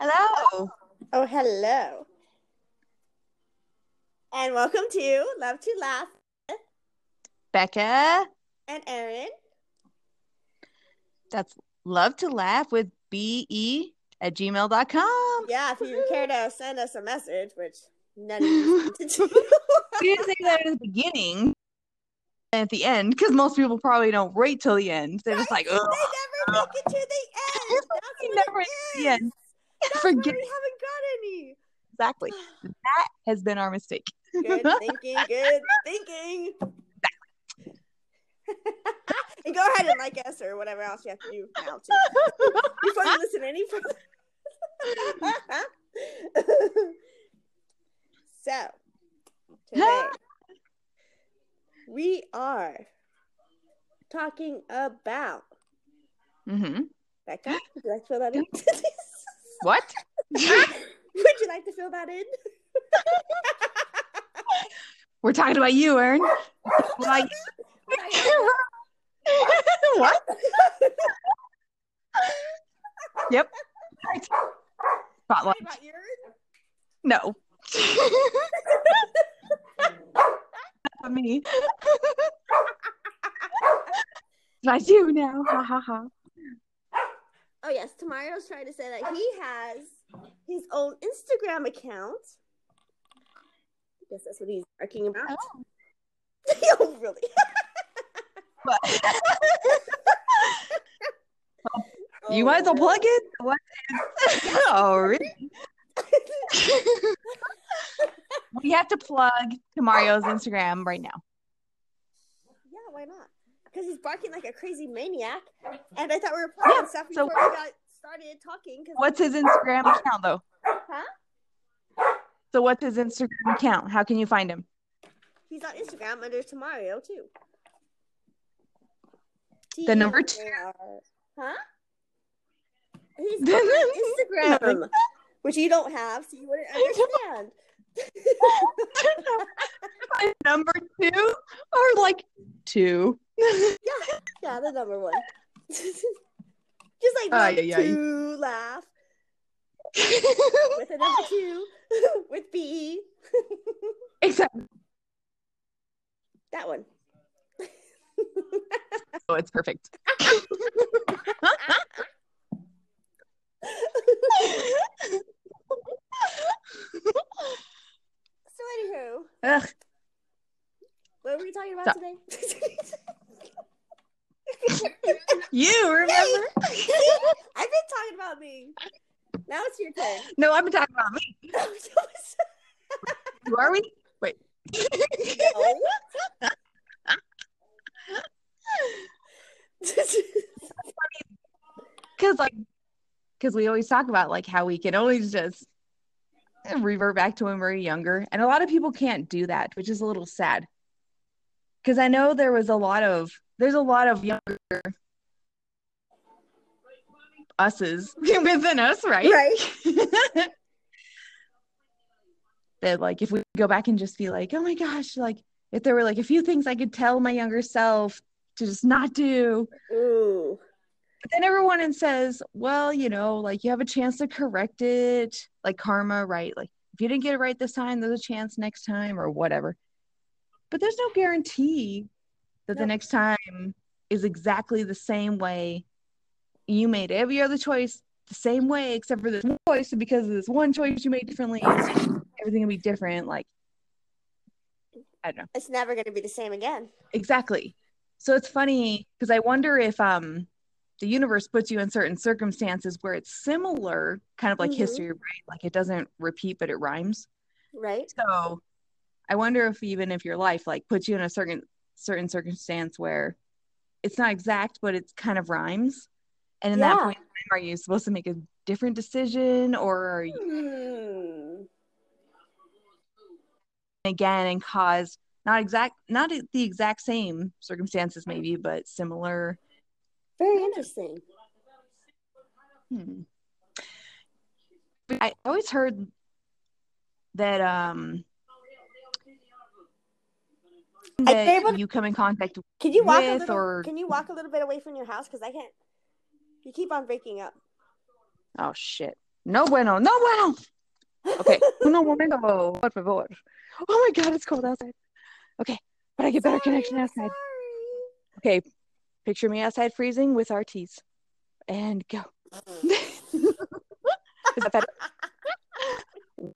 Hello. Oh, hello. And welcome to Love to Laugh Becca. and Erin. That's love to laugh with be at gmail.com. Yeah, if you care to send us a message, which none of you did to We didn't say that at the beginning and at the end because most people probably don't wait till the end. They're just like, They oh, never make it to the end. That's They never make it to the end. Forget- we haven't got any. exactly. That has been our mistake. Good thinking, good thinking. and go ahead and like us or whatever else you have to do now too. Before you listen any further. so today we are talking about hmm Becca. Would you like to fill that in? What? would you like to fill that in? We're talking about you, Ern. Like, what? Yep. Spotlight. What about yours? No. Not me. I do now. Ha ha ha. Oh yes, Tamario's trying to say that he has his own Instagram account. I guess that's what he's talking about. oh, oh really? But you might as well oh, plug it. What oh really? we have to plug Tamario's Instagram right now. Yeah, why not? Because he's barking like a crazy maniac, and I thought we were playing stuff so- before we got started talking. 'cause- What's his Instagram account though? Huh? So what's his Instagram account? How can you find him? He's on Instagram under Tamario too. The number two? Huh? He's on Instagram, which you don't have, so you wouldn't understand. My number two or like two? yeah, yeah, the number one. Just like ah, ay, ay. two laugh with a number two with B. exactly. That one. Oh, it's perfect. Anywho, Ugh. what were we talking about So- today? You remember? I've been talking about me. Now it's your turn. No, I've been talking about me. Who are we? Wait. no. Because like, because we always talk about like how we can always just revert back to when we were younger, and a lot of people can't do that, which is a little sad. Because I know there was a lot of there's a lot of younger us's within us, right? right. that like if we go back and just be like, oh my gosh, like if there were like a few things I could tell my younger self to just not do, Ooh. But then everyone and says, well, you know, like you have a chance to correct it, like karma, right? Like if you didn't get it right this time, there's a chance next time or whatever. But there's no guarantee that the next time is exactly the same way you made every other choice the same way, except for this one choice. And because of this one choice you made differently, everything will be different. Like, I don't know. It's never going to be the same again. Exactly. So it's funny because I wonder if um the universe puts you in certain circumstances where it's similar, kind of like Mhm. history, right? Like it doesn't repeat, but it rhymes. Right? So I wonder if even if your life like puts you in a certain certain circumstance where it's not exact, but it's kind of rhymes. And in that point are you supposed to make a different decision or are you Hmm. again and cause not exact not the exact same circumstances maybe, but similar Very interesting. Hmm. I always heard that um you that to- you come in contact Can you walk a little? or- Can you walk a little bit away from your house? Because I can't. You keep on breaking up. oh shit No bueno, no bueno. Okay, uno momento, por favor. Oh my god, it's cold outside. Okay, but I get better Sorry, connection outside. sorry. Okay, picture me outside freezing with our RTs. And go. Is that better?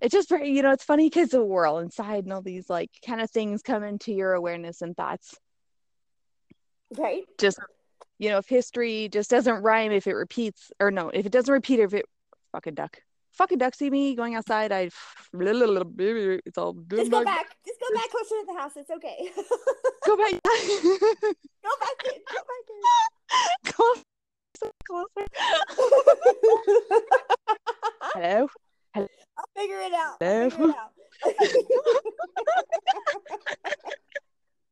it's just very, you know, it's funny because we're all inside and all these like kind of things come into your awareness and thoughts. Right? Just, you know, if history just doesn't rhyme if it repeats, or no, if it doesn't repeat, if it fucking duck. Fucking duck see me going outside. I, it's all good. Just go back. Just go back closer to the house. It's okay. Go back. go back in. Go back in. closer, closer. Hello. I'll figure it out. I'll figure it out.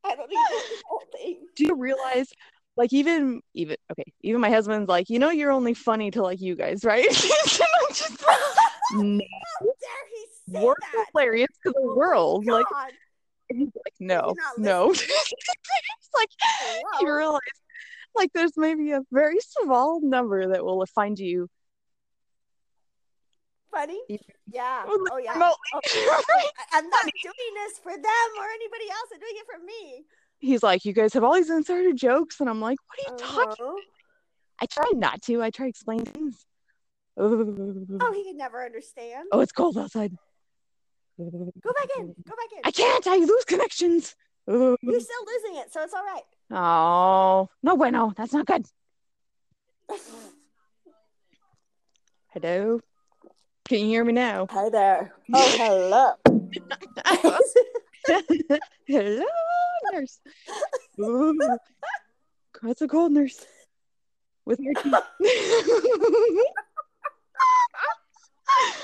I don't need to do the whole thing. Do you realize, like, even even okay, even my husband's like, you know, you're only funny to like you guys, right? And I'm just like, no, How dare he say we're that? hilarious to the Oh world. Like, God. and he's like, no, no. it's like you realize, like, there's maybe a very small number that will find you funny. Yeah. Oh yeah. remotely. I- I'm not doing this for them or anybody else. I'm doing it for me. He's like, you guys have all these inserted jokes, and I'm like, what are you talking? Uh-huh. I try not to. I try to explain things. Oh, he can never understand. Oh, it's cold outside. Go back in. Go back in. I can't. I lose connections. You're still losing it, so it's all right. Oh, no, bueno. That's not good. Hello. Can you hear me now? Hi there. Oh, hello. Hello, nurse. Ooh, that's a cold nurse with your teeth.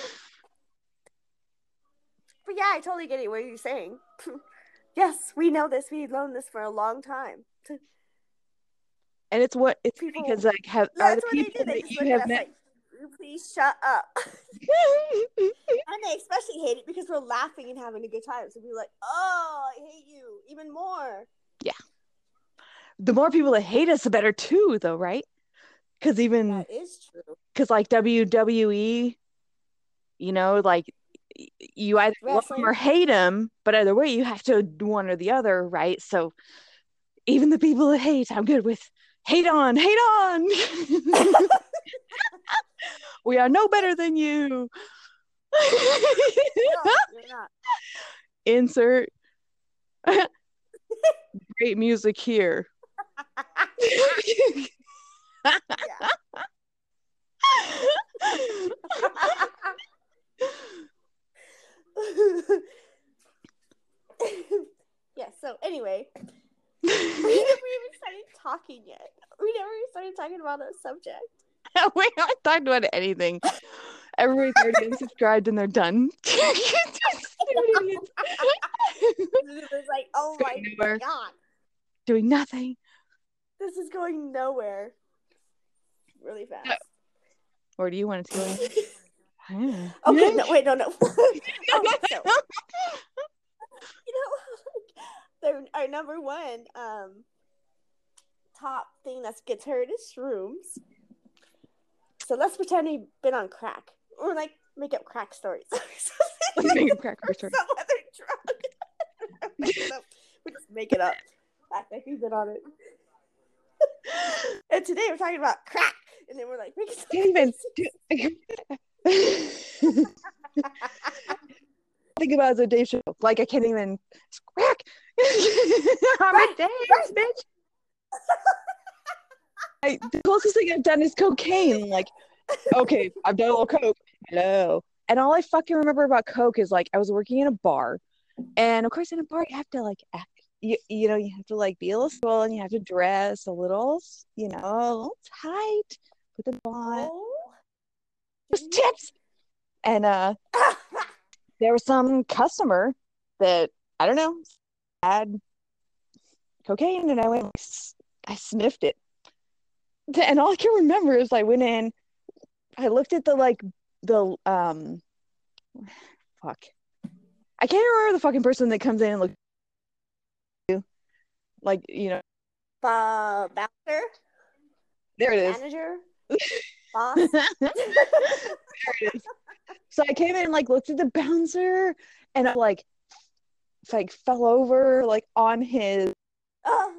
But yeah, I totally get it. What you're saying. yes, we know this. We've known this for a long time. and it's what it's People- because like have are the people that you have met. like, please shut up. and they especially hate it because we're laughing and having a good time. So we're like, oh, I hate you even more. Yeah. The more people that hate us, the better too, though, right? Because even That is true. because like WWE, you know, like you either love them or hate them, but either way, you have to do one or the other, right? So even the people that hate, I'm good with hate on, hate on. we are no better than you. No, you're not. Insert great music here. Yeah. yeah, so anyway, we never even started talking yet. We never even started talking about a subject. we haven't talked about anything. Everybody's already unsubscribed and they're done. Stupid idiots. It was like, oh my nowhere. god, Doing nothing. this is going nowhere. Really fast. Or do you want it to go? Yeah. Okay, no, wait, no, no. so you know, like, our number one um top thing that gets heard is shrooms. So let's pretend we've been on crack, or like make up crack stories. Let's make a crack or story. some other drug. Make it up. we just make it up. Act like we've been on it. and today we're talking about crack, and then we're like, make it Can't even think about it as a Dave show. Like I can't even it's crack. I'm a bitch. I, the closest thing I've done is cocaine. Like, okay, I've done a little coke. Hello. And all I fucking remember about coke is like I was working in a bar, and of course in a bar you have to like act. You, you know you have to like be a little swell and you have to dress a little you know a little tight put the on Tips and uh there was some customer that I don't know had cocaine, and I went, I sniffed it, and all I can remember is I went in, I looked at the like the um, fuck, I can't remember the fucking person that comes in and looks. You like you know, Uh, bouncer, there it is. manager, boss. So I came in and like looked at the bouncer and I like like fell over like on his Oh,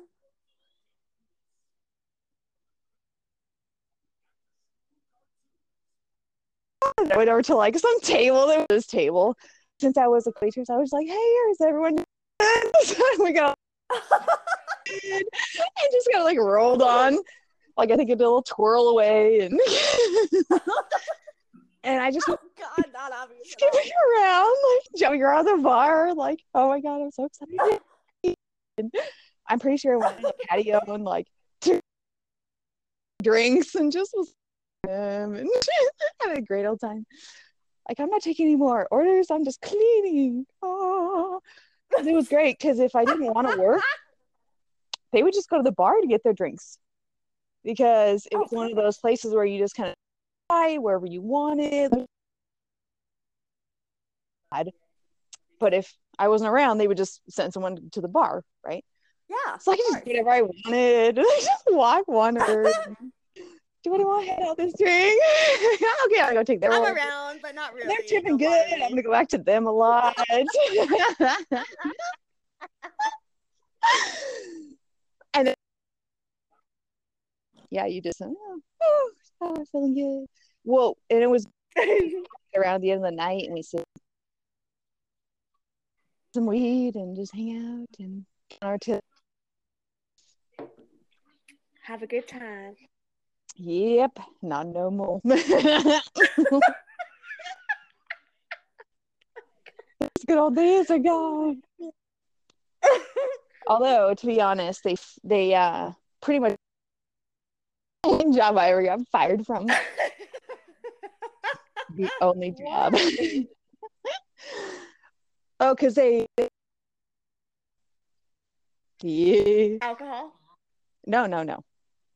uh. I went over to like some table. There was this table. Since I was a waitress, I was like, "Hey, is everyone?" so we got and just kind of like rolled on. Like I think it did a little twirl away, and and I just oh God, not obvious. skipping around, like jumping around the bar, like, "Oh my god, I'm so excited!" And I'm pretty sure I went to the patio and like took drinks and just was um, and having a great old time. Like I'm not taking any more orders. I'm just cleaning. Oh, it was great because if I didn't want to work, they would just go to the bar to get their drinks because it oh, was Oh, one of those places where you just kind of buy wherever you wanted. But if I wasn't around, they would just send someone to the bar, right? Yeah. So I could just do whatever I wanted. I just walk, wander. Do I want to hand out this drink? okay, I'll go take their I'm order. around, but not really. They're tipping good. me. I'm gonna go back to them a lot. and then, yeah, you just oh, oh, oh, I'm feeling good. Well, and it was around the end of the night, and we said some weed and just hang out and our tip. Have a good time. Yep, not no more. Those good old days are gone. Although, to be honest, they they uh pretty much job I ever got fired from. The only job. Oh, because they. Yeah. Alcohol, No, no, no.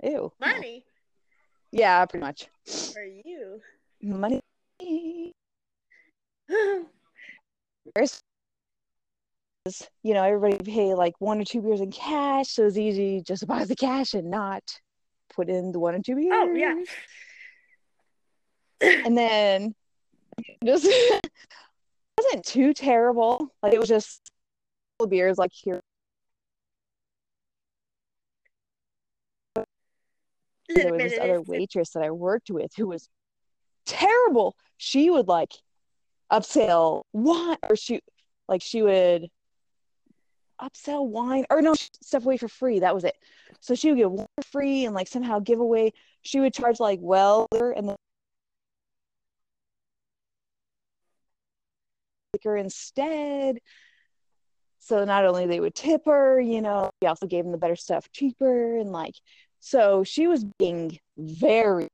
Ew. no. money Yeah, pretty much. for you. Money. There's, you know, everybody pay like one or two beers in cash, so it's easy just to buy the cash and not put in the one and two beers. oh yeah. and then just wasn't too terrible. Like it was just a couple of beers like here. There was this other waitress that I worked with who was terrible. She would like upsell wine or she like she would upsell wine or no stuff away for free. That was it. So she would get for free and like somehow give away. She would charge like welder and then liquor instead. So not only they would tip her, you know, we also gave them the better stuff cheaper and like so she was being very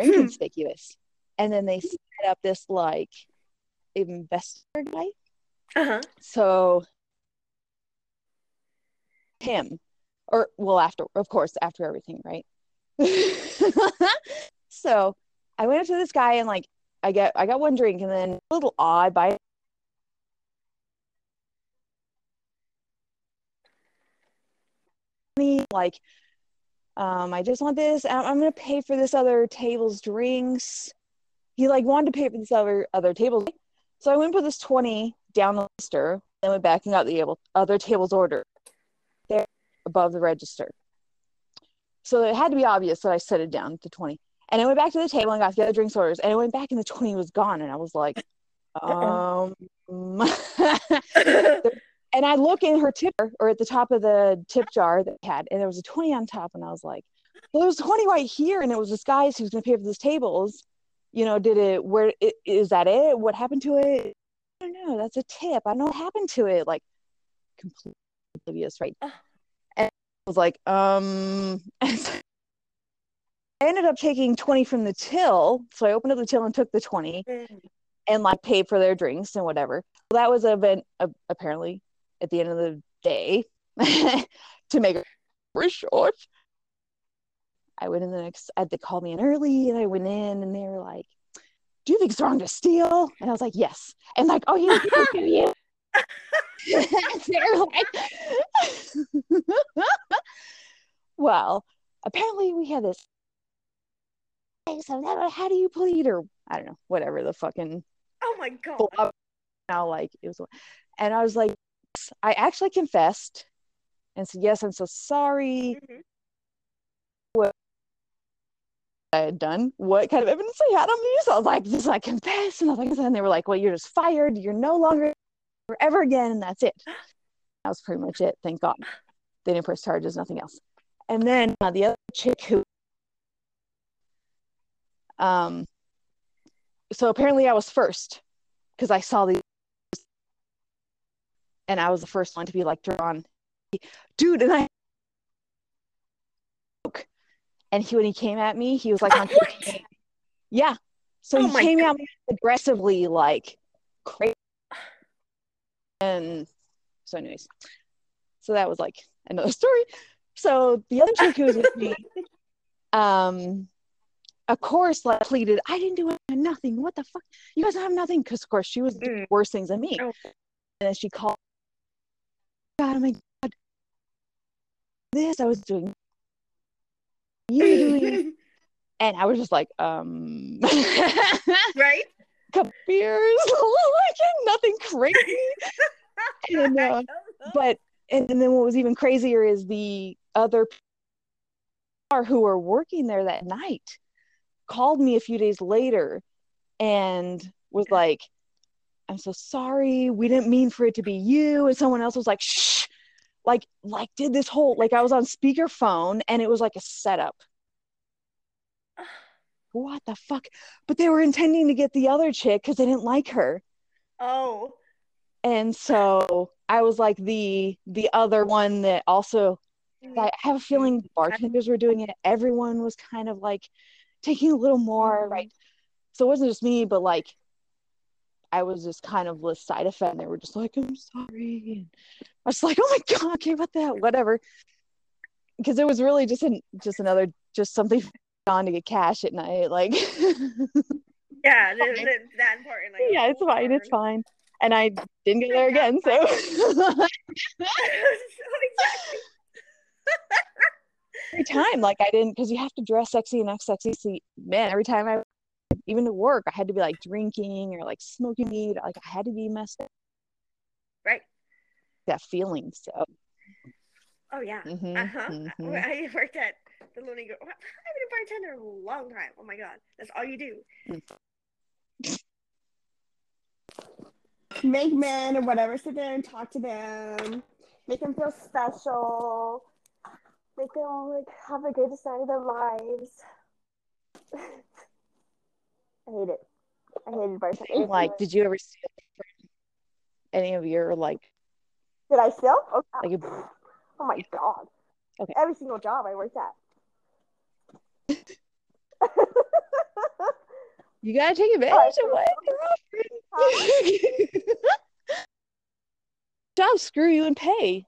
inconspicuous. And then they set up this like investor guy. Uh huh. So him or well after of course after everything, right? so I went up to this guy and like I get I got one drink and then a little odd by me like um I just want this I'm, I'm gonna pay for this other table's drinks. He like wanted to pay for this other other table's so I went and put this 20 down the register, then went back and got the other table's order above the register. So it had to be obvious that I set it down to 20. And I went back to the table and got the other drinks orders, and I went back and the 20 was gone. And I was like, um, and I look in her tipper or at the top of the tip jar that had, and there was a 20 on top. And I was like, well, there was 20 right here. And it was this guy who's going to pay for these tables. You know, did it, where is that it? What happened to it? I don't know. That's a tip. I don't know what happened to it. Like, completely oblivious, right? I was like, um, so I ended up taking 20 from the till. So I opened up the till and took the 20 and like paid for their drinks and whatever. Well, that was event uh, apparently at the end of the day to make it short. I went in the next, uh, they called me in early and I went in and they were like, Do you think it's wrong to steal? And I was like, Yes. And like, Oh, you, you. They're like, well, apparently we had this. So that, how do you plead, or I don't know, whatever the fucking Oh my god. now like it was, and I was like, I actually confessed, and said yes, I'm so sorry. Mhm. I had done, what kind of evidence I had on me. So I was like, just like confess. And I was like, and they were like, well, you're just fired. You're no longer ever again. And that's it. That was pretty much it. Thank God. They didn't press charges, nothing else. And then uh, the other chick who, um, so apparently I was first because I saw these, and I was the first one to be like drawn, dude. And I, and he when he came at me, he was like Yeah. So Oh he came God. at me aggressively, like crazy. And so, anyways, so that was like another story. So the other chick who was with me, um, of course, like pleaded, I didn't do nothing. What the fuck? You guys have nothing. Because of course she was doing Mm. worse things than me. Oh. And then she called, God, oh my God, this I was doing. You doing and I was just like, um, right? Cup beers, like nothing crazy. And, uh, But and, and then what was even crazier is the other who were working there that night called me a few days later and was like, "I'm so sorry. We didn't mean for it to be you." And someone else was like, "Shh." Like, like did this whole like I was on speakerphone and it was like a setup. what the fuck? But they were intending to get the other chick because they didn't like her. oh. And so I was like the the other one that also mm-hmm. I have a feeling bartenders were doing it. Everyone was kind of like taking a little more, right? So it wasn't just me, but like I was just kind of the side effect. And they were just like, I'm sorry. And I was like, oh my god, okay, what the hell? Whatever. Because it was really just an just another just something on to get cash at night. Like Yeah, th- that important. Like, yeah, it's fine, it's fine. And I didn't go there again, so exactly. every time like i didn't because you have to dress sexy and act sexy see man every time i even to work i had to be like drinking or like smoking weed like i had to be messed up Right. that feeling so Oh yeah. mhm, Uh-huh. mhm. I worked at the Looney Girl. I've been a bartender a long time. Oh my god, that's all you do. Make men or whatever sit there and talk to them, make them feel special, make them like have the greatest night of their lives. I hate it. I hated bartending. like did you ever steal any of your like Did I still? Oh, like oh my god. Okay. Every single job I worked at. You gotta take advantage of what they're offering jobs screw you and pay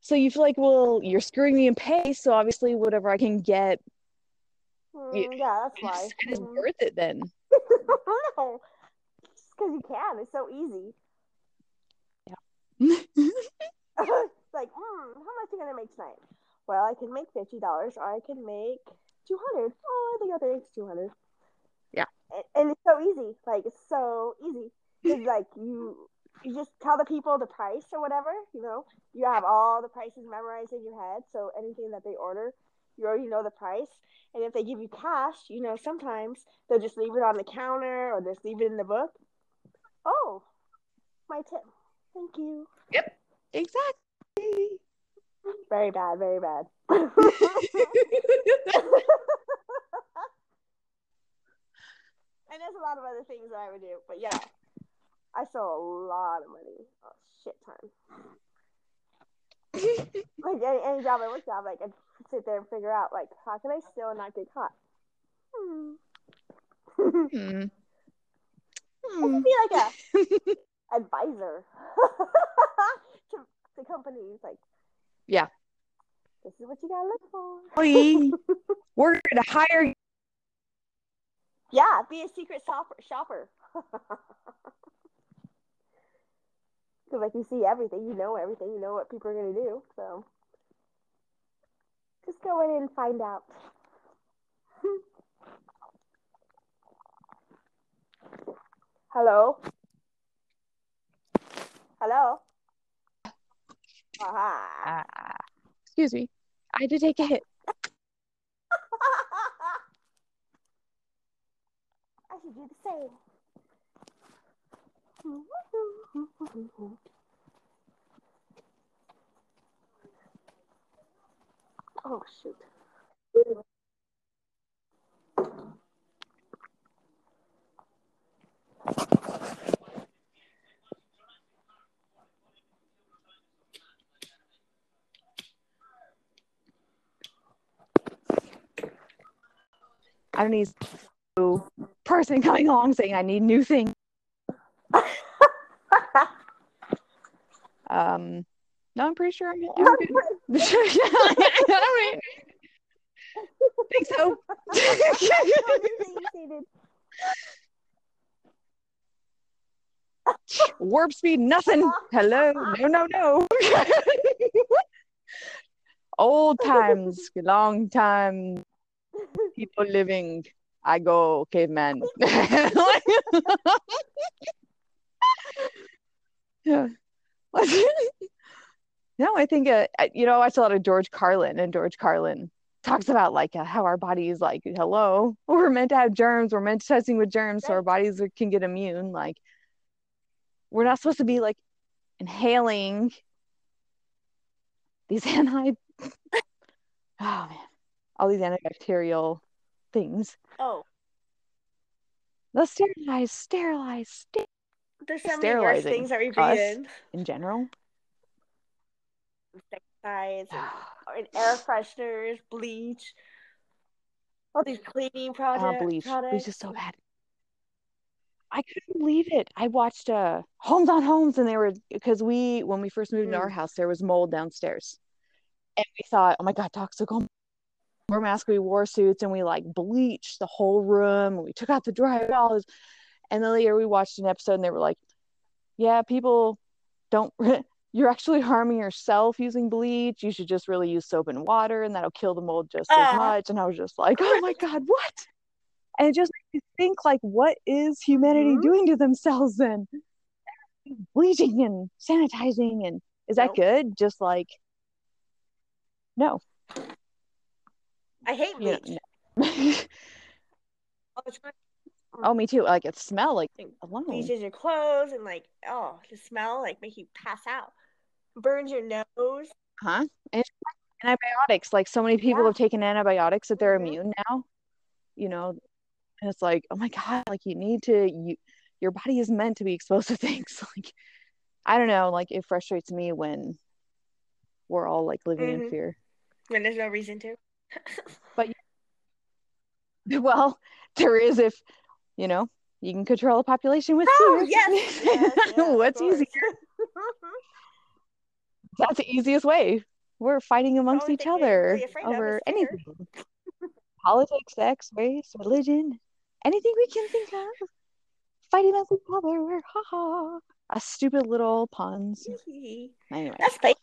so you feel like well you're screwing me and pay so obviously whatever i can get Mm, yeah, that's why. is Mhm. worth it then no, because you can. It's so easy. it's like, hmm, how much are you gonna make tonight? Well, I can make fifty dollars, or I can make two hundred. Oh, I think I'll take two hundred. Yeah. and, and it's so easy. Like it's so easy. It's like you you just tell the people the price or whatever. You know, you have all the prices memorized in your head, so anything that they order, you already know the price. And if they give you cash, you know, sometimes they'll just leave it on the counter or just leave it in the book. Oh, my tip. Thank you. Yep. Exactly Very bad, very bad. and there's a lot of other things that I would do, but yeah, I stole a lot of money. Oh shit time. like any, any job I worked at, like I'd sit there and figure out like how can I steal and not get caught. Hmm. Hmm. I Hmm. could be like a advisor to to companies. Like, Yeah. This is what you gotta look for. We we're going to hire Yeah, be a secret shopper. Shopper. Because like you see everything, you know everything, you know what people are gonna do. So just go in and find out. Hello. Hello. Aha. Ah, excuse me. I had to take a hit. I should do the same. Oh shoot. I don't need a person coming along saying I need new things. Um, no, I'm pretty sure I'm, I'm good. I mean, think so. Warp speed, nothing. Hello, no, no, no. Old times, long time, people living. I go caveman. yeah. no, I think uh, you know I watch a lot of George Carlin, and George Carlin talks about like uh, how our bodies like hello, we're meant to have germs, we're meant to testing with germs, so our bodies can get immune. Like we're not supposed to be like inhaling these anti oh man, all these antibacterial things. oh, Let's sterilize, sterilize, ster- there's so many worse things that we breathe in. in general. Insecticides and, and air fresheners, bleach, all these cleaning uh, projects. bleach. products. Bleach is so bad. I couldn't believe it. I watched uh Holmes on Homes and they were because we when we first moved into our Mm. house there was mold downstairs. And we thought, oh my god, toxic mold. Wore masks, we wore suits and we like bleached the whole room. We took out the drywall. And then later we watched an episode and they were like, Yeah, people don't you're actually harming yourself using bleach. You should just really use soap and water and that'll kill the mold just as Uh. much. And I was just like, Oh my god, what? And it just makes you think like what is humanity Mhm. doing to themselves then? Bleaching and sanitizing and is that Nope. good? Just like no. I hate bleach. know, All the time. oh, me too. Like it smell like alone. Bleaches your clothes and like, oh, the smell like make you pass out. Burns your nose. Huh? And antibiotics. Like so many people Yeah. have taken antibiotics that they're Mhm. immune now. You know, and it's like, oh my God, like you need to you your body is meant to be exposed to things. Like I don't know, like it frustrates me when we're all like living in Mhm. fear. When there's no reason to. But well, there is if you know you can control a population with oh, fear. yes. yes, yes, What's easier? That's the easiest way. We're fighting amongst each other really afraid of over anything. Politics, sex, race, religion, anything we can think of. Fighting amongst each other. We're Ha ha. A stupid little puns. Anyway. That's fake.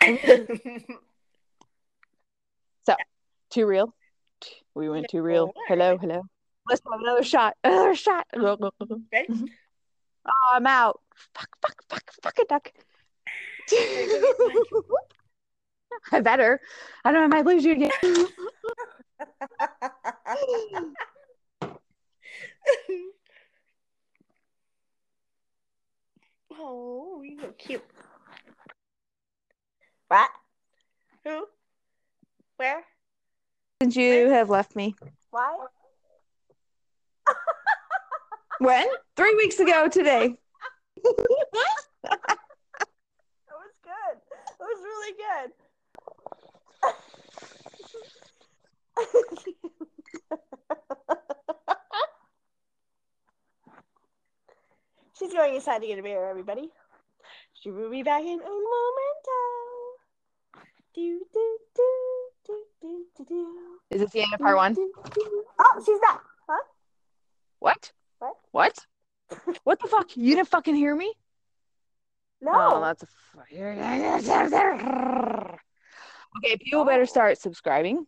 So, too real. We went too real. Hello, hello. Let's have another shot. Another shot. Oh, I'm out. Fuck, fuck, fuck, fuck a duck. I better. I don't know, I might lose you again. oh, you look cute. What? Who? Where? Did you have left me. Why? When? Three weeks ago today. That was good. That was really good. She's going inside to get a beer, everybody. She will be back in a momento. Do, do, do. Is this the end of part one? Oh, she's back. Huh? What? What? What? What the fuck? You didn't fucking hear me? No. Oh, that's a. Okay, people better start subscribing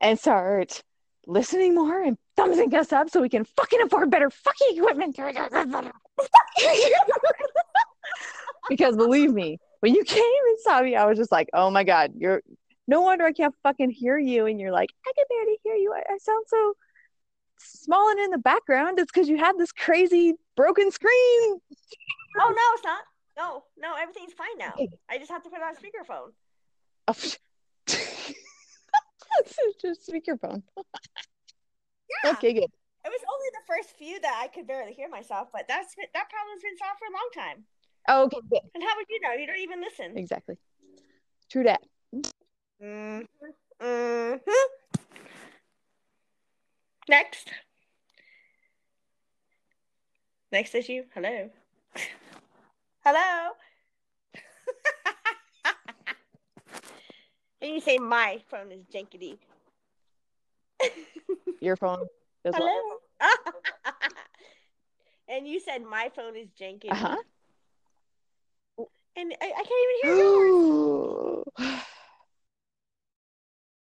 and start listening more and thumbsing us up so we can fucking afford better fucking equipment. because believe me, when you came and saw me, I was just like, oh my god, you're no wonder I can't fucking hear you. And you're like, I can barely hear you. I, I sound so small and in the background. It's because you had this crazy broken screen. Oh no, it's not. No, no, everything's fine now. I just have to put it on speakerphone. Oh, just speakerphone. Yeah. Okay, good. It was only the first few that I could barely hear myself, but that's that problem's been solved for a long time. Oh, okay, good. And how would you know? You don't even listen. Exactly. True that. Mm-hmm. Next. Next issue. Hello. Hello. and you say my phone is jankety. Your phone? Hello. and you said my phone is jankety. Uh-huh. And I, I can't even hear yours.